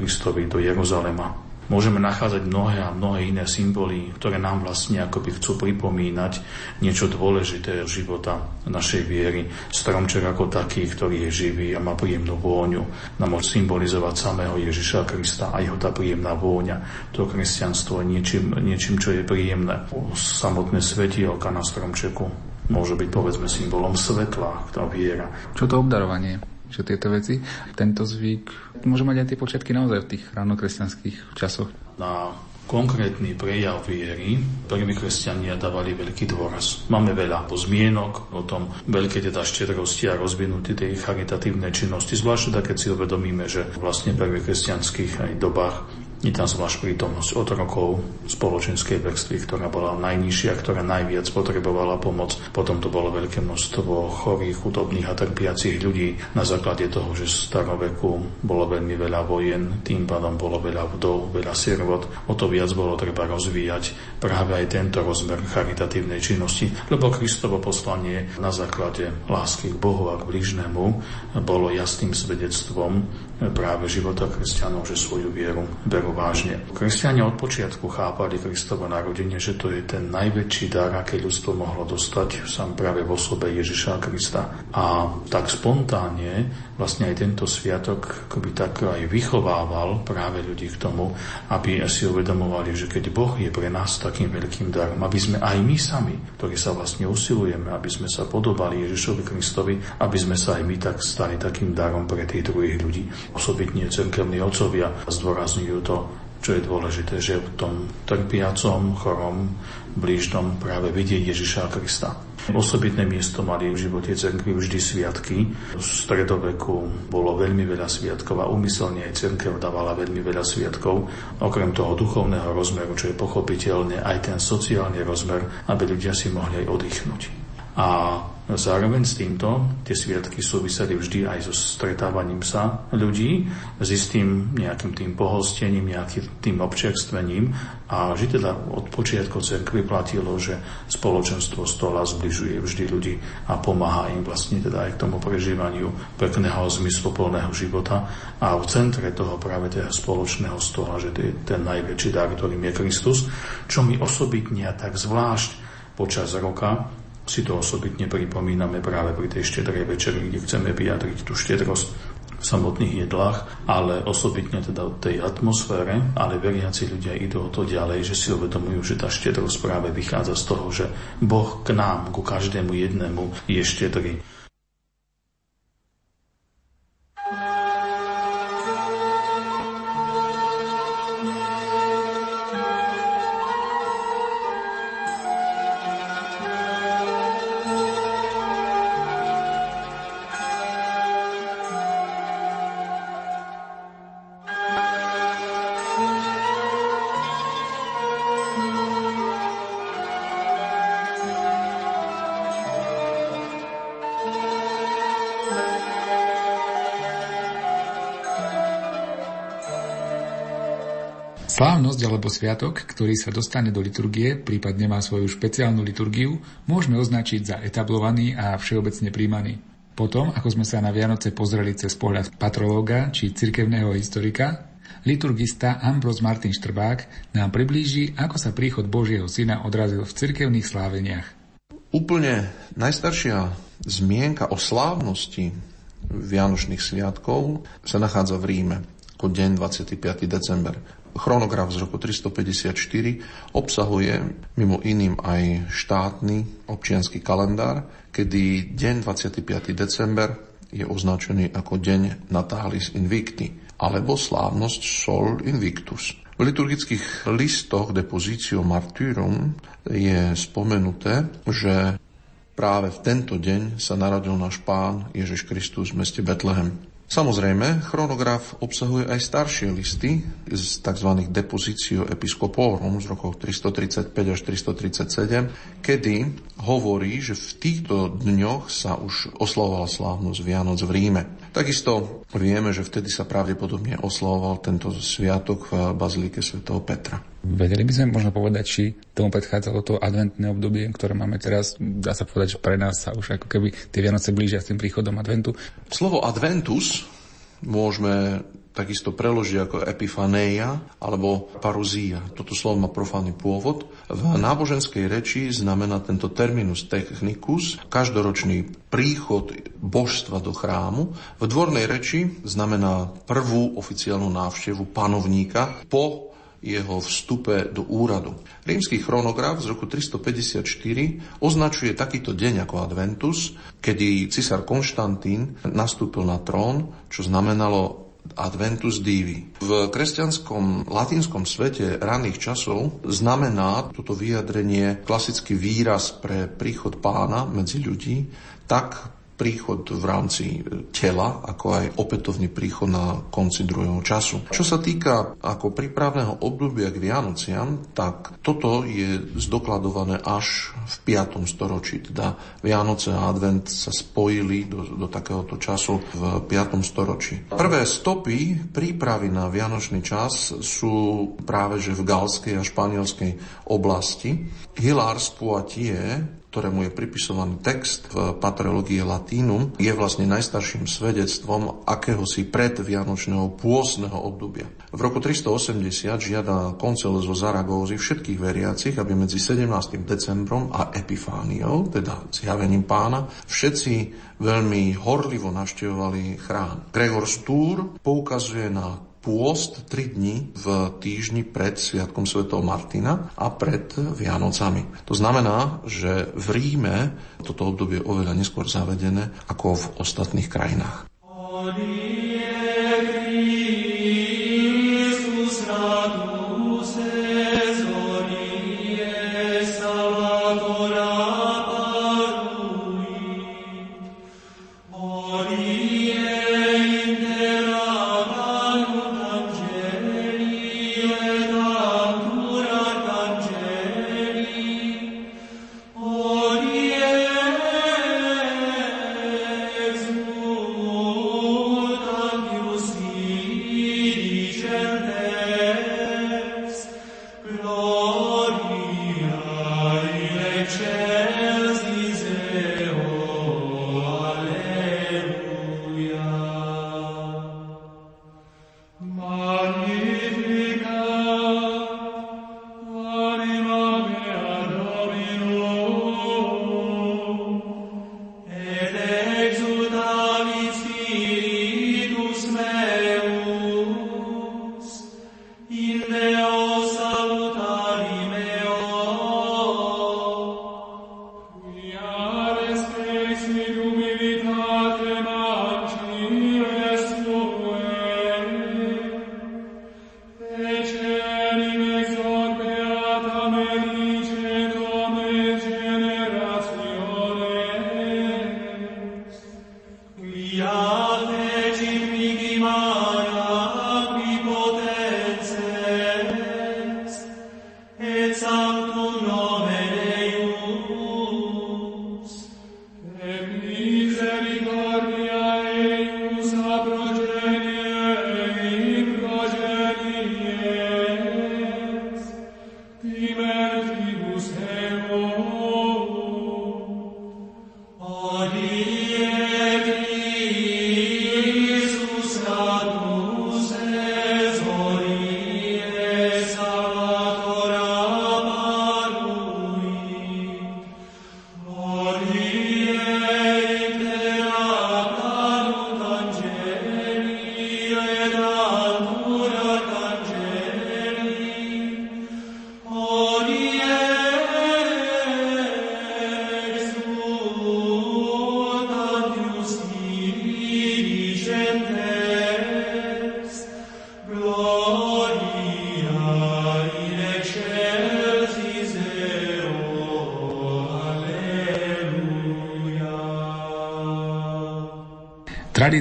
Kristovi do Jeruzalema môžeme nachádzať mnohé a mnohé iné symboly, ktoré nám vlastne akoby chcú pripomínať niečo dôležité života našej viery. Stromček ako taký, ktorý je živý a má príjemnú vôňu, nám môže symbolizovať samého Ježiša Krista a jeho tá príjemná vôňa. To kresťanstvo je niečím, niečím čo je príjemné. Samotné svetielka na stromčeku môže byť povedzme symbolom svetla, tá viera. Čo to obdarovanie? Že tieto veci. Tento zvyk môže mať aj tie počiatky naozaj v tých ránokresťanských časoch. Na konkrétny prejav viery prví kresťania dávali veľký dôraz. Máme veľa pozmienok o tom veľké teda štedrosti a rozvinutie tej charitatívnej činnosti, zvlášť keď si uvedomíme, že vlastne prví kresťanských aj dobách je tam zvlášť prítomnosť otrokov spoločenskej vrstvy, ktorá bola najnižšia, ktorá najviac potrebovala pomoc. Potom to bolo veľké množstvo chorých, chudobných a trpiacich ľudí na základe toho, že v staroveku bolo veľmi veľa vojen, tým pádom bolo veľa vdov, veľa sirvot. O to viac bolo treba rozvíjať práve aj tento rozmer charitatívnej činnosti, lebo Kristovo poslanie na základe lásky k Bohu a k blížnemu bolo jasným svedectvom práve života kresťanov, že svoju vieru berú vážne. Kresťania od počiatku chápali Kristovo narodenie, že to je ten najväčší dar, aké ľudstvo mohlo dostať sám práve v osobe Ježiša Krista. A tak spontánne vlastne aj tento sviatok akoby tak aj vychovával práve ľudí k tomu, aby si uvedomovali, že keď Boh je pre nás takým veľkým darom, aby sme aj my sami, ktorí sa vlastne usilujeme, aby sme sa podobali Ježišovi Kristovi, aby sme sa aj my tak stali takým darom pre tých druhých ľudí osobitne cerkevní otcovia zdôrazňujú to, čo je dôležité, že v tom trpiacom, chorom, blížnom práve vidieť Ježiša Krista. Osobitné miesto mali v živote cerkvy vždy sviatky. V stredoveku bolo veľmi veľa sviatkov a umyselne aj cerkev dávala veľmi veľa sviatkov. Okrem toho duchovného rozmeru, čo je pochopiteľne aj ten sociálny rozmer, aby ľudia si mohli aj oddychnúť. A Zároveň s týmto tie sviatky súviseli vždy aj so stretávaním sa ľudí, s istým nejakým tým pohostením, nejakým tým občerstvením. A vždy teda od počiatku cerkvy platilo, že spoločenstvo stola zbližuje vždy ľudí a pomáha im vlastne teda aj k tomu prežívaniu pekného zmysloplného života. A v centre toho práve teda spoločného stola, že to je ten najväčší dar, ktorým je Kristus, čo mi osobitne a tak zvlášť počas roka si to osobitne pripomíname práve pri tej štedrej večeri, kde chceme vyjadriť tú štedrosť v samotných jedlách, ale osobitne teda od tej atmosfére, ale veriaci ľudia idú o to ďalej, že si uvedomujú, že tá štedrosť práve vychádza z toho, že Boh k nám, ku každému jednému je štedrý. Alebo sviatok, ktorý sa dostane do liturgie, prípadne má svoju špeciálnu liturgiu, môžeme označiť za etablovaný a všeobecne príjmaný. Potom, ako sme sa na Vianoce pozreli cez pohľad patrológa či cirkevného historika, liturgista Ambros Martin Štrbák nám priblíži, ako sa príchod Božieho Syna odrazil v cirkevných sláveniach. Úplne najstaršia zmienka o slávnosti Vianočných sviatkov sa nachádza v Ríme ako deň 25. december. Chronograf z roku 354 obsahuje mimo iným aj štátny občianský kalendár, kedy deň 25. december je označený ako deň Natalis Invicti alebo slávnosť Sol Invictus. V liturgických listoch Depositio Martyrum je spomenuté, že práve v tento deň sa narodil náš pán Ježiš Kristus v meste Betlehem. Samozrejme, chronograf obsahuje aj staršie listy z tzv. Depositio Episcoporum z rokov 335 až 337, kedy hovorí, že v týchto dňoch sa už oslavovala slávnosť Vianoc v Ríme. Takisto vieme, že vtedy sa pravdepodobne oslavoval tento sviatok v Bazilike svätého Petra. Vedeli by sme možno povedať, či tomu predchádzalo to adventné obdobie, ktoré máme teraz. Dá sa povedať, že pre nás sa už ako keby tie Vianoce blížia s tým príchodom adventu. Slovo adventus môžeme takisto preložiť ako epifanéia alebo paruzia. Toto slovo má profánny pôvod. V náboženskej reči znamená tento terminus technicus každoročný príchod božstva do chrámu. V dvornej reči znamená prvú oficiálnu návštevu panovníka po jeho vstupe do úradu. Rímsky chronograf z roku 354 označuje takýto deň ako Adventus, kedy cisár Konštantín nastúpil na trón, čo znamenalo Adventus Divi. V kresťanskom latinskom svete ranných časov znamená toto vyjadrenie klasický výraz pre príchod pána medzi ľudí, tak príchod v rámci tela, ako aj opätovný príchod na konci druhého času. Čo sa týka ako prípravného obdobia k Vianociam, tak toto je zdokladované až v 5. storočí. Teda Vianoce a Advent sa spojili do, do takéhoto času v 5. storočí. Prvé stopy prípravy na Vianočný čas sú práve že v galskej a španielskej oblasti. Hilars Poitiers ktorému je pripisovaný text v Patrologii Latínum, je vlastne najstarším svedectvom akéhosi predvianočného pôsneho obdobia. V roku 380 žiada koncel zo Zaragózy všetkých veriacich, aby medzi 17. decembrom a Epifániou, teda zjavením pána, všetci veľmi horlivo navštevovali chrám. Gregor Stúr poukazuje na pôst 3 dní v týždni pred Sviatkom svätého Martina a pred Vianocami. To znamená, že v Ríme toto obdobie je oveľa neskôr zavedené ako v ostatných krajinách.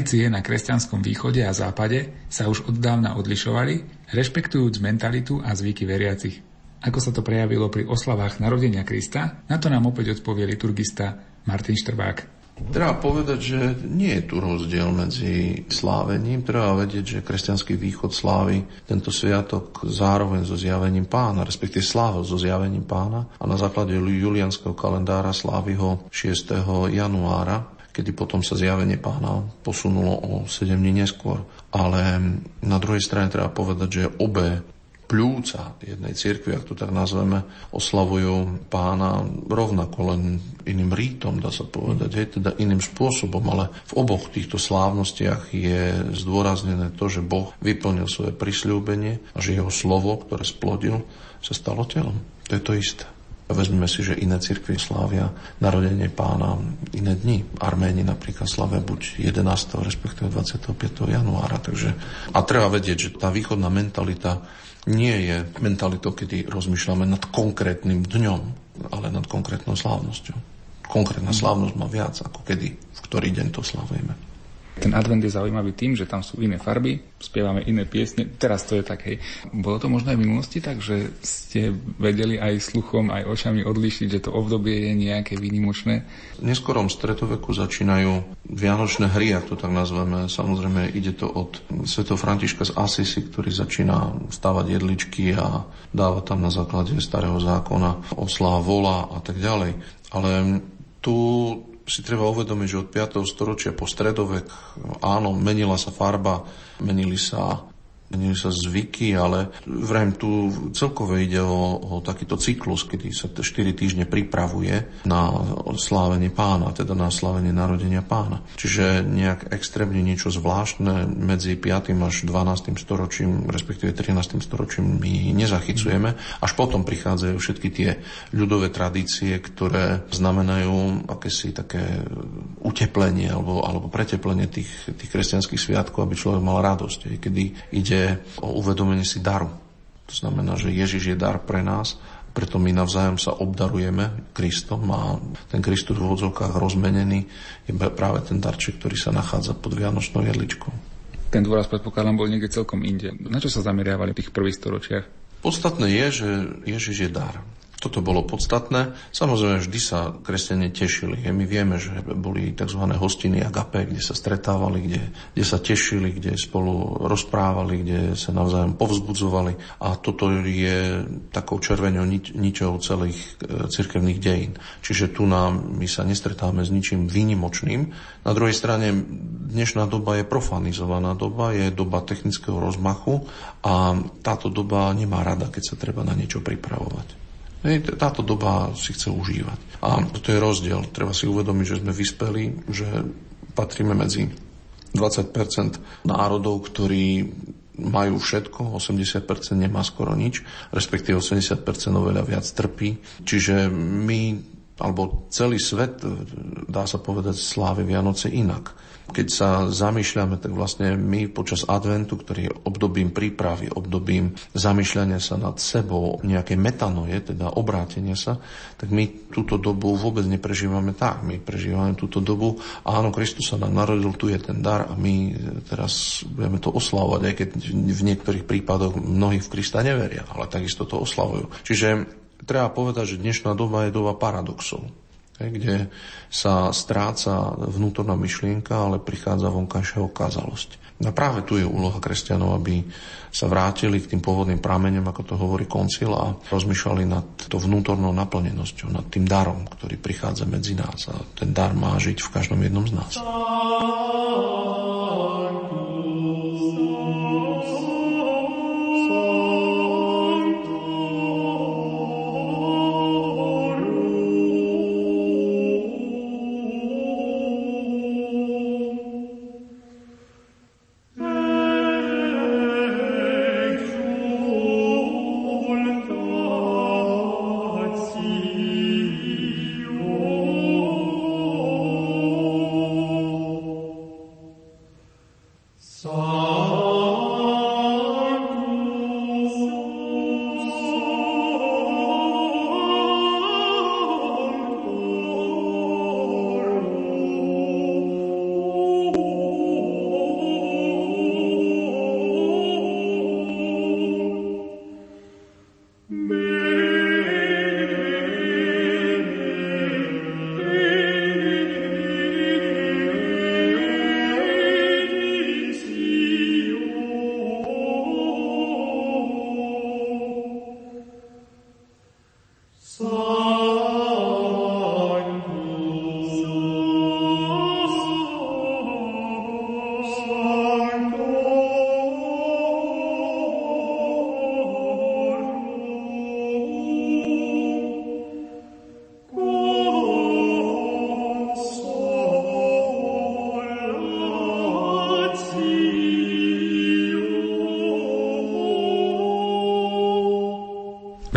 Tradície na kresťanskom východe a západe sa už od dávna odlišovali, rešpektujúc mentalitu a zvyky veriacich. Ako sa to prejavilo pri oslavách narodenia Krista, na to nám opäť odpovie liturgista Martin Štrbák. Treba povedať, že nie je tu rozdiel medzi slávením. Treba vedieť, že kresťanský východ slávy tento sviatok zároveň so zjavením pána, respektíve sláva so zjavením pána a na základe julianského kalendára slávy ho 6. januára kedy potom sa zjavenie pána posunulo o 7 dní neskôr. Ale na druhej strane treba povedať, že obe pľúca jednej cirkvi, ak to tak nazveme, oslavujú pána rovnako len iným rítom, dá sa povedať, hej, teda iným spôsobom, ale v oboch týchto slávnostiach je zdôraznené to, že Boh vyplnil svoje prisľúbenie a že jeho slovo, ktoré splodil, sa stalo telom. To je to isté. Vezmeme si, že iné cirkvy slávia narodenie pána iné dni. Arméni napríklad slávia buď 11. respektíve 25. januára. Takže, a treba vedieť, že tá východná mentalita nie je mentalitou, kedy rozmýšľame nad konkrétnym dňom, ale nad konkrétnou slávnosťou. Konkrétna slávnosť má viac ako kedy, v ktorý deň to slavujeme. Ten advent je zaujímavý tým, že tam sú iné farby, spievame iné piesne. Teraz to je tak, hej. Bolo to možno aj v minulosti tak, že ste vedeli aj sluchom, aj očami odlišiť, že to obdobie je nejaké výnimočné? V neskorom stredoveku začínajú vianočné hry, ak to tak nazveme. Samozrejme, ide to od svetov Františka z Asisi, ktorý začína stavať jedličky a dáva tam na základe starého zákona oslá vola a tak ďalej. Ale tu si treba uvedomiť, že od 5. storočia po stredovek, áno, menila sa farba, menili sa menili sa zvyky, ale vrajím tu celkovo ide o, o takýto cyklus, kedy sa 4 týždne pripravuje na slávenie pána, teda na slávenie narodenia pána. Čiže nejak extrémne niečo zvláštne medzi 5. až 12. storočím, respektíve 13. storočím my nezachycujeme. Až potom prichádzajú všetky tie ľudové tradície, ktoré znamenajú akési také uteplenie alebo, alebo preteplenie tých, tých kresťanských sviatkov, aby človek mal radosť, kedy ide o uvedomenie si daru. To znamená, že Ježiš je dar pre nás, preto my navzájom sa obdarujeme Kristom a ten Kristus v úvodzovkách rozmenený je práve ten darček, ktorý sa nachádza pod Vianočnou jedličkou. Ten dôraz predpokladám bol niekde celkom inde. Na čo sa zameriavali v tých prvých storočiach? Podstatné je, že Ježiš je dar. Toto bolo podstatné. Samozrejme, vždy sa kresťania tešili. My vieme, že boli tzv. hostiny agape, kde sa stretávali, kde, kde sa tešili, kde spolu rozprávali, kde sa navzájom povzbudzovali. A toto je takou červenou ničou celých e, cirkevných dejín. Čiže tu nám, my sa nestretávame s ničím výnimočným. Na druhej strane, dnešná doba je profanizovaná doba, je doba technického rozmachu a táto doba nemá rada, keď sa treba na niečo pripravovať. Táto doba si chce užívať. A to je rozdiel. Treba si uvedomiť, že sme vyspeli, že patríme medzi 20% národov, ktorí majú všetko, 80% nemá skoro nič, respektíve 80% oveľa viac trpí. Čiže my, alebo celý svet, dá sa povedať, slávi Vianoce inak. Keď sa zamýšľame, tak vlastne my počas adventu, ktorý je obdobím prípravy, obdobím zamýšľania sa nad sebou, nejaké metanoje, teda obrátenia sa, tak my túto dobu vôbec neprežívame tak. My prežívame túto dobu, áno, Kristus sa nám narodil, tu je ten dar a my teraz budeme to oslavovať, aj keď v niektorých prípadoch mnohí v Krista neveria, ale takisto to oslavujú. Čiže treba povedať, že dnešná doba je doba paradoxov kde sa stráca vnútorná myšlienka, ale prichádza vonkajšia okázalosť. A práve tu je úloha kresťanov, aby sa vrátili k tým pôvodným prameňom, ako to hovorí koncil, a rozmýšľali nad to vnútornou naplnenosťou, nad tým darom, ktorý prichádza medzi nás. A ten dar má žiť v každom jednom z nás.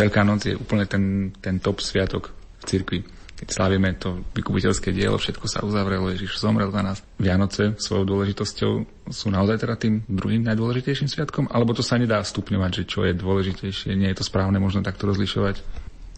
Veľká noc je úplne ten, ten top sviatok v cirkvi keď slávime to vykupiteľské dielo, všetko sa uzavrelo, Ježiš zomrel za nás. Vianoce svojou dôležitosťou sú naozaj teda tým druhým najdôležitejším sviatkom, alebo to sa nedá stupňovať, že čo je dôležitejšie, nie je to správne možno takto rozlišovať?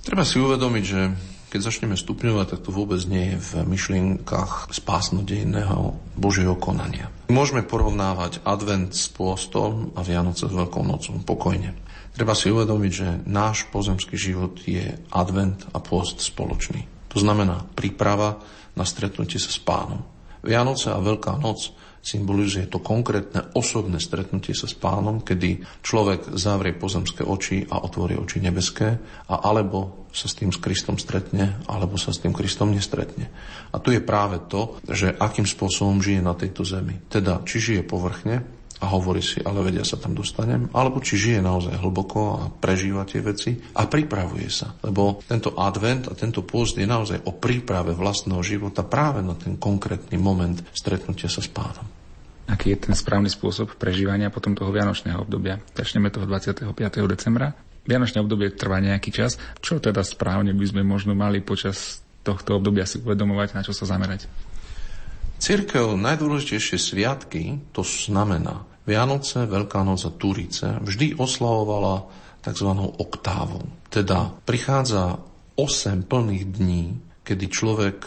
Treba si uvedomiť, že keď začneme stupňovať, tak to vôbec nie je v myšlienkach spásnodejného Božieho konania. Môžeme porovnávať advent s pôstom a Vianoce s Veľkou nocou pokojne. Treba si uvedomiť, že náš pozemský život je advent a pôst spoločný. To znamená príprava na stretnutie sa s pánom. Vianoce a Veľká noc symbolizuje to konkrétne osobné stretnutie sa s pánom, kedy človek zavrie pozemské oči a otvorí oči nebeské a alebo sa s tým s Kristom stretne, alebo sa s tým Kristom nestretne. A tu je práve to, že akým spôsobom žije na tejto zemi. Teda, či žije povrchne, a hovorí si, ale vedia sa tam dostanem, alebo či žije naozaj hlboko a prežíva tie veci a pripravuje sa. Lebo tento advent a tento post je naozaj o príprave vlastného života práve na ten konkrétny moment stretnutia sa s pánom. Aký je ten správny spôsob prežívania potom toho vianočného obdobia? Začneme toho 25. decembra. Vianočné obdobie trvá nejaký čas. Čo teda správne by sme možno mali počas tohto obdobia si uvedomovať, na čo sa zamerať? Církev najdôležitejšie sviatky, to znamená Vianoce, Veľká noc a Turice, vždy oslavovala tzv. oktávou. Teda prichádza 8 plných dní, kedy človek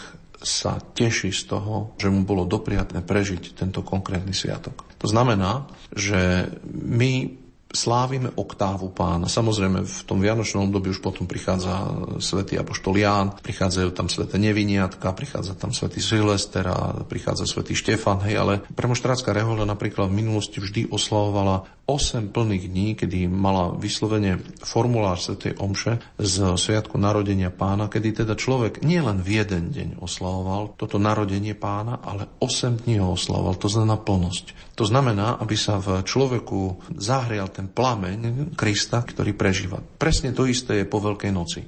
sa teší z toho, že mu bolo dopriatné prežiť tento konkrétny sviatok. To znamená, že my slávime oktávu pána. Samozrejme, v tom vianočnom období už potom prichádza svätý Apoštol Ján, prichádzajú tam sveté Neviniatka, prichádza tam svätý Silvester a prichádza svätý Štefan, hej, ale premoštrátska rehoľa napríklad v minulosti vždy oslavovala 8 plných dní, kedy mala vyslovene formulár Sv. Omše z Sviatku narodenia pána, kedy teda človek nielen v jeden deň oslavoval toto narodenie pána, ale 8 dní ho oslavoval, to znamená plnosť. To znamená, aby sa v človeku zahrial ten plameň Krista, ktorý prežíva. Presne to isté je po Veľkej noci.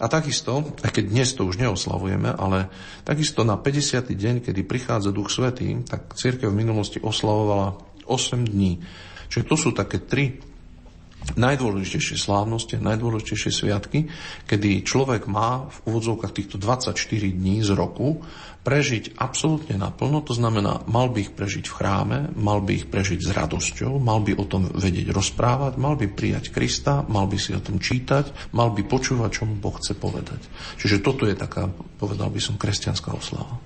A takisto, aj keď dnes to už neoslavujeme, ale takisto na 50. deň, kedy prichádza Duch Svetý, tak církev v minulosti oslavovala 8 dní Čiže to sú také tri najdôležitejšie slávnosti najdôležitejšie sviatky, kedy človek má v úvodzovkách týchto 24 dní z roku prežiť absolútne naplno, to znamená, mal by ich prežiť v chráme, mal by ich prežiť s radosťou, mal by o tom vedieť rozprávať, mal by prijať Krista, mal by si o tom čítať, mal by počúvať, čo mu Boh chce povedať. Čiže toto je taká, povedal by som, kresťanská oslava.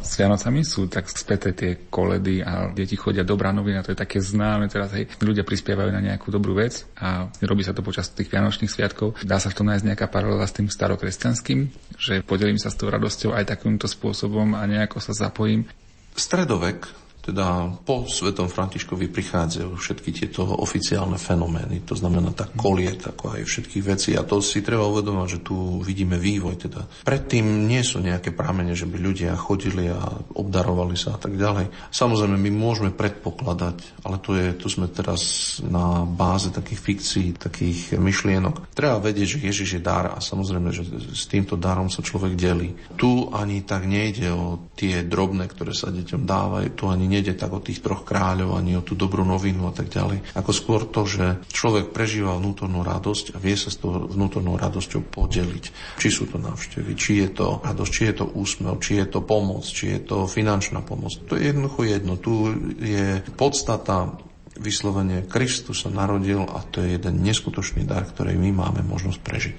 S Vianocami sú tak späté tie koledy a deti chodia dobrá novina, to je také známe teraz, hej, ľudia prispievajú na nejakú dobrú vec a robí sa to počas tých Vianočných sviatkov. Dá sa v tom nájsť nejaká paralela s tým starokresťanským, že podelím sa s tou radosťou aj takýmto spôsobom a nejako sa zapojím. Stredovek teda po svetom Františkovi prichádzajú všetky tieto oficiálne fenomény, to znamená tak koliet, ako aj všetkých vecí a to si treba uvedomať, že tu vidíme vývoj. Teda. Predtým nie sú nejaké prámene, že by ľudia chodili a obdarovali sa a tak ďalej. Samozrejme, my môžeme predpokladať, ale to, je, tu sme teraz na báze takých fikcií, takých myšlienok. Treba vedieť, že Ježiš je dar a samozrejme, že s týmto darom sa človek delí. Tu ani tak nejde o tie drobné, ktoré sa deťom dávajú, tu ani nejde tak o tých troch kráľov, ani o tú dobrú novinu a tak ďalej. Ako skôr to, že človek prežíva vnútornú radosť a vie sa s tou vnútornou radosťou podeliť. Či sú to návštevy, či je to radosť, či je to úsmev, či je to pomoc, či je to finančná pomoc. To je jednoducho jedno. Tu je podstata vyslovene Kristus sa narodil a to je jeden neskutočný dar, ktorý my máme možnosť prežiť.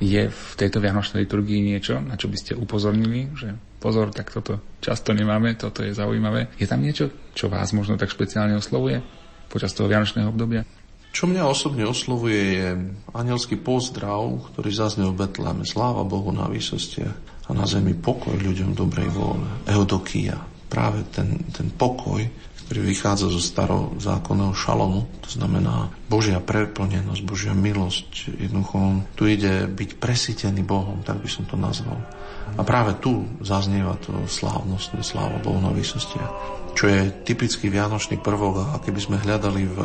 Je v tejto vianočnej liturgii niečo, na čo by ste upozornili, že pozor, tak toto často nemáme, toto je zaujímavé. Je tam niečo, čo vás možno tak špeciálne oslovuje počas toho vianočného obdobia? Čo mňa osobne oslovuje je anielský pozdrav, ktorý zaznel v Betleme. Sláva Bohu na výsostiach a na zemi pokoj ľuďom dobrej vôle. Eudokia. Práve ten, ten pokoj, ktorý vychádza zo starozákonného šalomu, to znamená Božia preplnenosť, Božia milosť. Jednoducho tu ide byť presítený Bohom, tak by som to nazval. A práve tu zaznieva to slávnostné sláva Bohu čo je typický vianočný prvok a keby sme hľadali v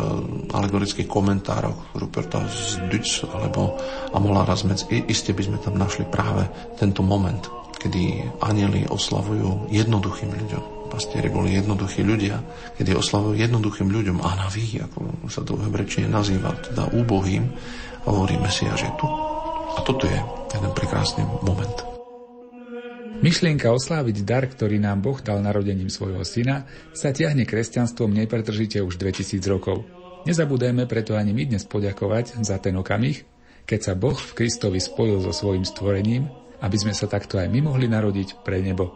alegorických komentároch Ruperta z Dutz alebo Amolára z iste by sme tam našli práve tento moment, kedy anieli oslavujú jednoduchým ľuďom. Pastieri boli jednoduchí ľudia, kedy oslavujú jednoduchým ľuďom a naví, ako sa to v nazýva, teda úbohým, hovorí Mesiaž je tu. A toto je jeden prekrásny moment. Myšlienka osláviť dar, ktorý nám Boh dal narodením svojho syna, sa ťahne kresťanstvom nepretržite už 2000 rokov. Nezabudajme preto ani my dnes poďakovať za ten okamih, keď sa Boh v Kristovi spojil so svojim stvorením, aby sme sa takto aj my mohli narodiť pre nebo.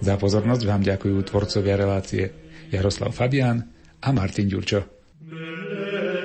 Za pozornosť vám ďakujú tvorcovia relácie Jaroslav Fabián a Martin Ďurčo. Program,